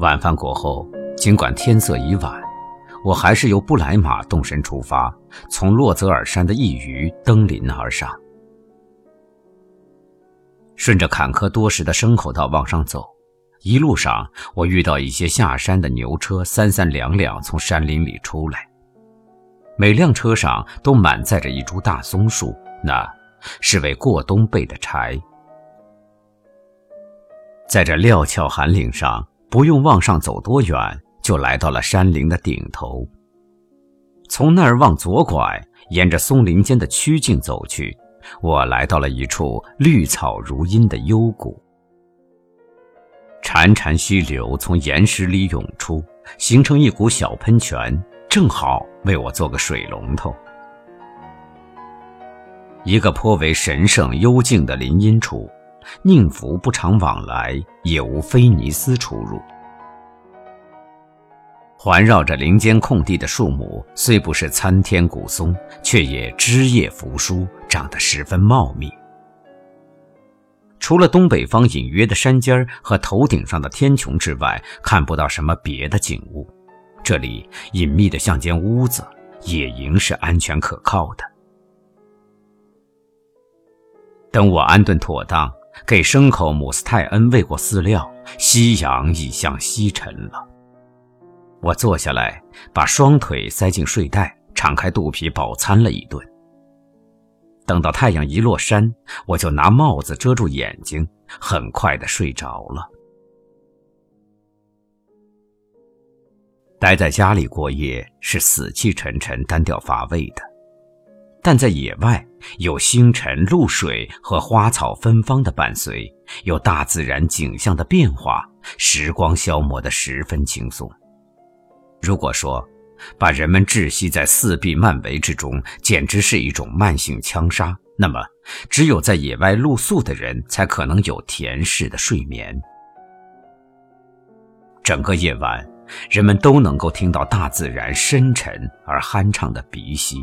晚饭过后，尽管天色已晚，我还是由布莱马动身出发，从洛泽尔山的一隅登临而上。顺着坎坷多时的牲口道往上走，一路上我遇到一些下山的牛车，三三两两从山林里出来，每辆车上都满载着一株大松树，那是为过冬备的柴。在这料峭寒岭上，不用往上走多远，就来到了山林的顶头。从那儿往左拐，沿着松林间的曲径走去，我来到了一处绿草如茵的幽谷。潺潺溪流从岩石里涌出，形成一股小喷泉，正好为我做个水龙头。一个颇为神圣幽静的林荫处。宁福不常往来，也无菲尼斯出入。环绕着林间空地的树木，虽不是参天古松，却也枝叶扶疏，长得十分茂密。除了东北方隐约的山尖和头顶上的天穹之外，看不到什么别的景物。这里隐秘的像间屋子，野营是安全可靠的。等我安顿妥当。给牲口姆斯泰恩喂过饲料，夕阳已向西沉了。我坐下来，把双腿塞进睡袋，敞开肚皮饱餐了一顿。等到太阳一落山，我就拿帽子遮住眼睛，很快的睡着了。待在家里过夜是死气沉沉、单调乏味的。但在野外，有星辰、露水和花草芬芳的伴随，有大自然景象的变化，时光消磨得十分轻松。如果说把人们窒息在四壁漫围之中，简直是一种慢性枪杀，那么只有在野外露宿的人才可能有恬适的睡眠。整个夜晚，人们都能够听到大自然深沉而酣畅的鼻息。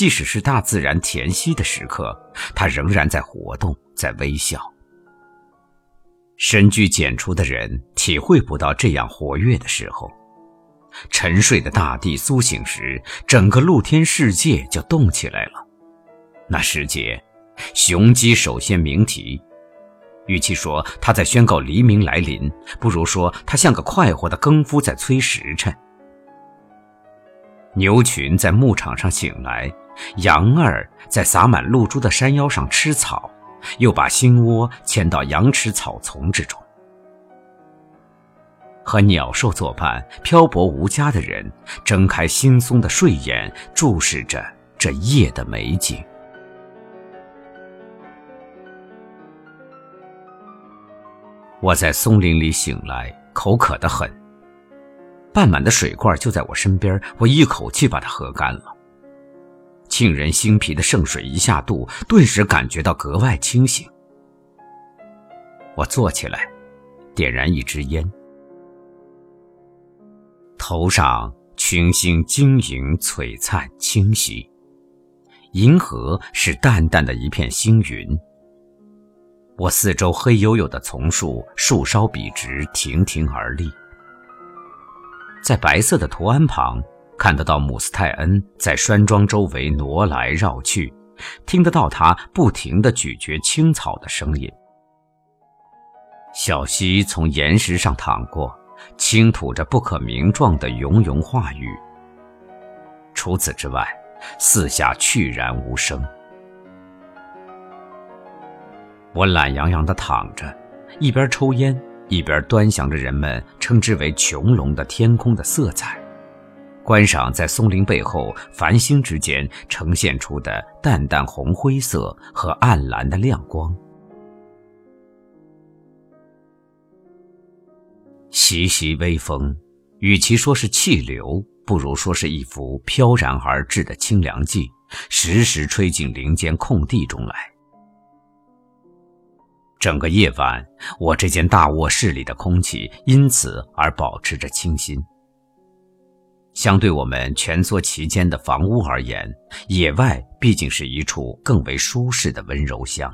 即使是大自然恬息的时刻，它仍然在活动，在微笑。深居简出的人体会不到这样活跃的时候。沉睡的大地苏醒时，整个露天世界就动起来了。那世界，雄鸡首先鸣啼。与其说它在宣告黎明来临，不如说它像个快活的更夫在催时辰。牛群在牧场上醒来。羊儿在洒满露珠的山腰上吃草，又把新窝迁到羊吃草丛之中。和鸟兽作伴、漂泊无家的人，睁开惺忪的睡眼，注视着这夜的美景。我在松林里醒来，口渴得很。半满的水罐就在我身边，我一口气把它喝干了。沁人心脾的圣水一下肚，顿时感觉到格外清醒。我坐起来，点燃一支烟，头上群星晶莹璀璨清晰，银河是淡淡的一片星云。我四周黑黝黝的丛树，树梢笔直，亭亭而立，在白色的图案旁。看得到姆斯泰恩在山庄周围挪来绕去，听得到他不停地咀嚼青草的声音。小溪从岩石上淌过，倾吐着不可名状的融融话语。除此之外，四下去然无声。我懒洋洋地躺着，一边抽烟，一边端详着人们称之为穹隆的天空的色彩。观赏在松林背后繁星之间呈现出的淡淡红灰色和暗蓝的亮光，习习微风，与其说是气流，不如说是一幅飘然而至的清凉剂，时时吹进林间空地中来。整个夜晚，我这间大卧室里的空气因此而保持着清新。相对我们蜷缩其间的房屋而言，野外毕竟是一处更为舒适的温柔乡。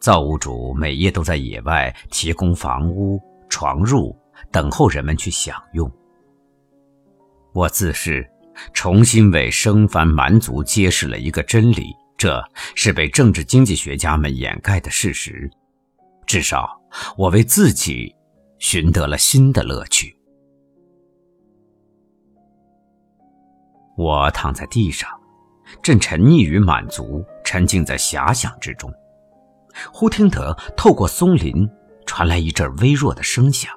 造物主每夜都在野外提供房屋、床褥，等候人们去享用。我自是重新为生番蛮族揭示了一个真理，这是被政治经济学家们掩盖的事实。至少，我为自己寻得了新的乐趣。我躺在地上，正沉溺于满足，沉浸在遐想之中。忽听得透过松林传来一阵微弱的声响。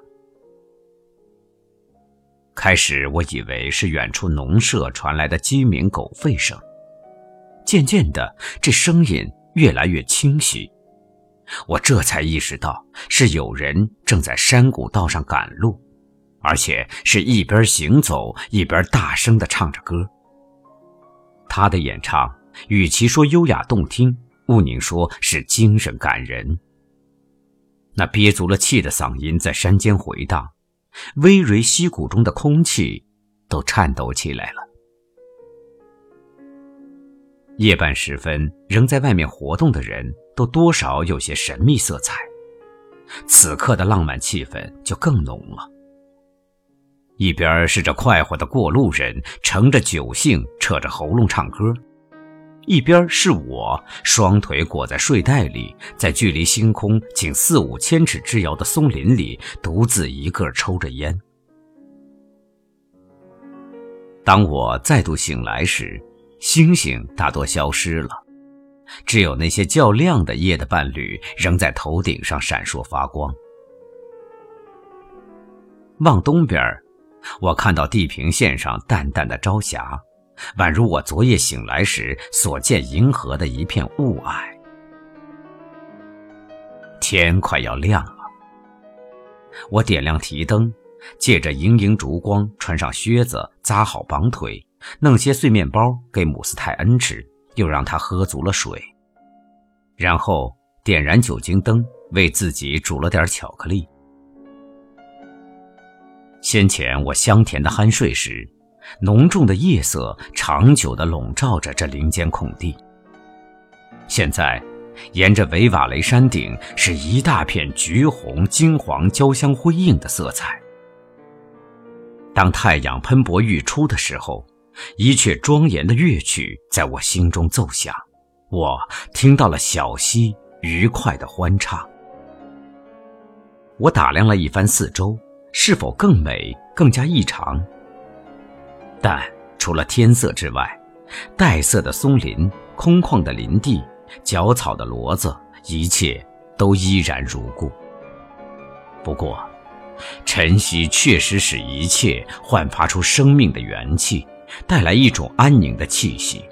开始我以为是远处农舍传来的鸡鸣狗吠声，渐渐的，这声音越来越清晰。我这才意识到是有人正在山谷道上赶路，而且是一边行走一边大声地唱着歌。他的演唱与其说优雅动听，毋宁说是精神感人。那憋足了气的嗓音在山间回荡，微蕤溪谷中的空气都颤抖起来了。夜半时分，仍在外面活动的人都多少有些神秘色彩，此刻的浪漫气氛就更浓了。一边是这快活的过路人，乘着酒兴，扯着喉咙唱歌；一边是我，双腿裹在睡袋里，在距离星空仅四五千尺之遥的松林里，独自一个抽着烟。当我再度醒来时，星星大多消失了，只有那些较亮的夜的伴侣仍在头顶上闪烁发光。望东边，我看到地平线上淡淡的朝霞，宛如我昨夜醒来时所见银河的一片雾霭。天快要亮了，我点亮提灯，借着莹莹烛光，穿上靴子，扎好绑腿。弄些碎面包给姆斯泰恩吃，又让他喝足了水，然后点燃酒精灯，为自己煮了点巧克力。先前我香甜的酣睡时，浓重的夜色长久地笼罩着这林间空地。现在，沿着维瓦雷山顶是一大片橘红、金黄交相辉映的色彩。当太阳喷薄欲出的时候。一阙庄严的乐曲在我心中奏响，我听到了小溪愉快的欢唱。我打量了一番四周，是否更美、更加异常？但除了天色之外，黛色的松林、空旷的林地、角草的骡子，一切都依然如故。不过，晨曦确实使一切焕发出生命的元气。带来一种安宁的气息，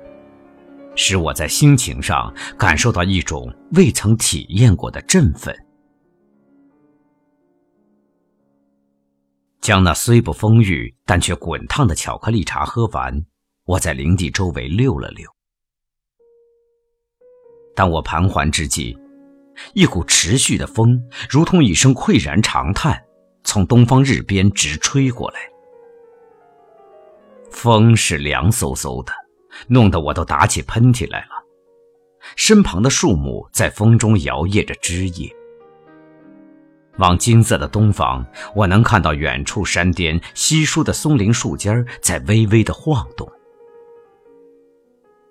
使我在心情上感受到一种未曾体验过的振奋。将那虽不丰裕但却滚烫的巧克力茶喝完，我在林地周围溜了溜。当我盘桓之际，一股持续的风，如同一声喟然长叹，从东方日边直吹过来。风是凉飕飕的，弄得我都打起喷嚏来了。身旁的树木在风中摇曳着枝叶。往金色的东方，我能看到远处山巅稀疏的松林树尖在微微的晃动。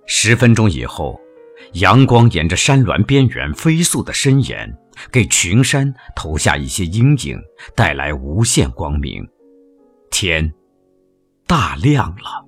十分钟以后，阳光沿着山峦边缘飞速的伸延，给群山投下一些阴影，带来无限光明。天。大亮了。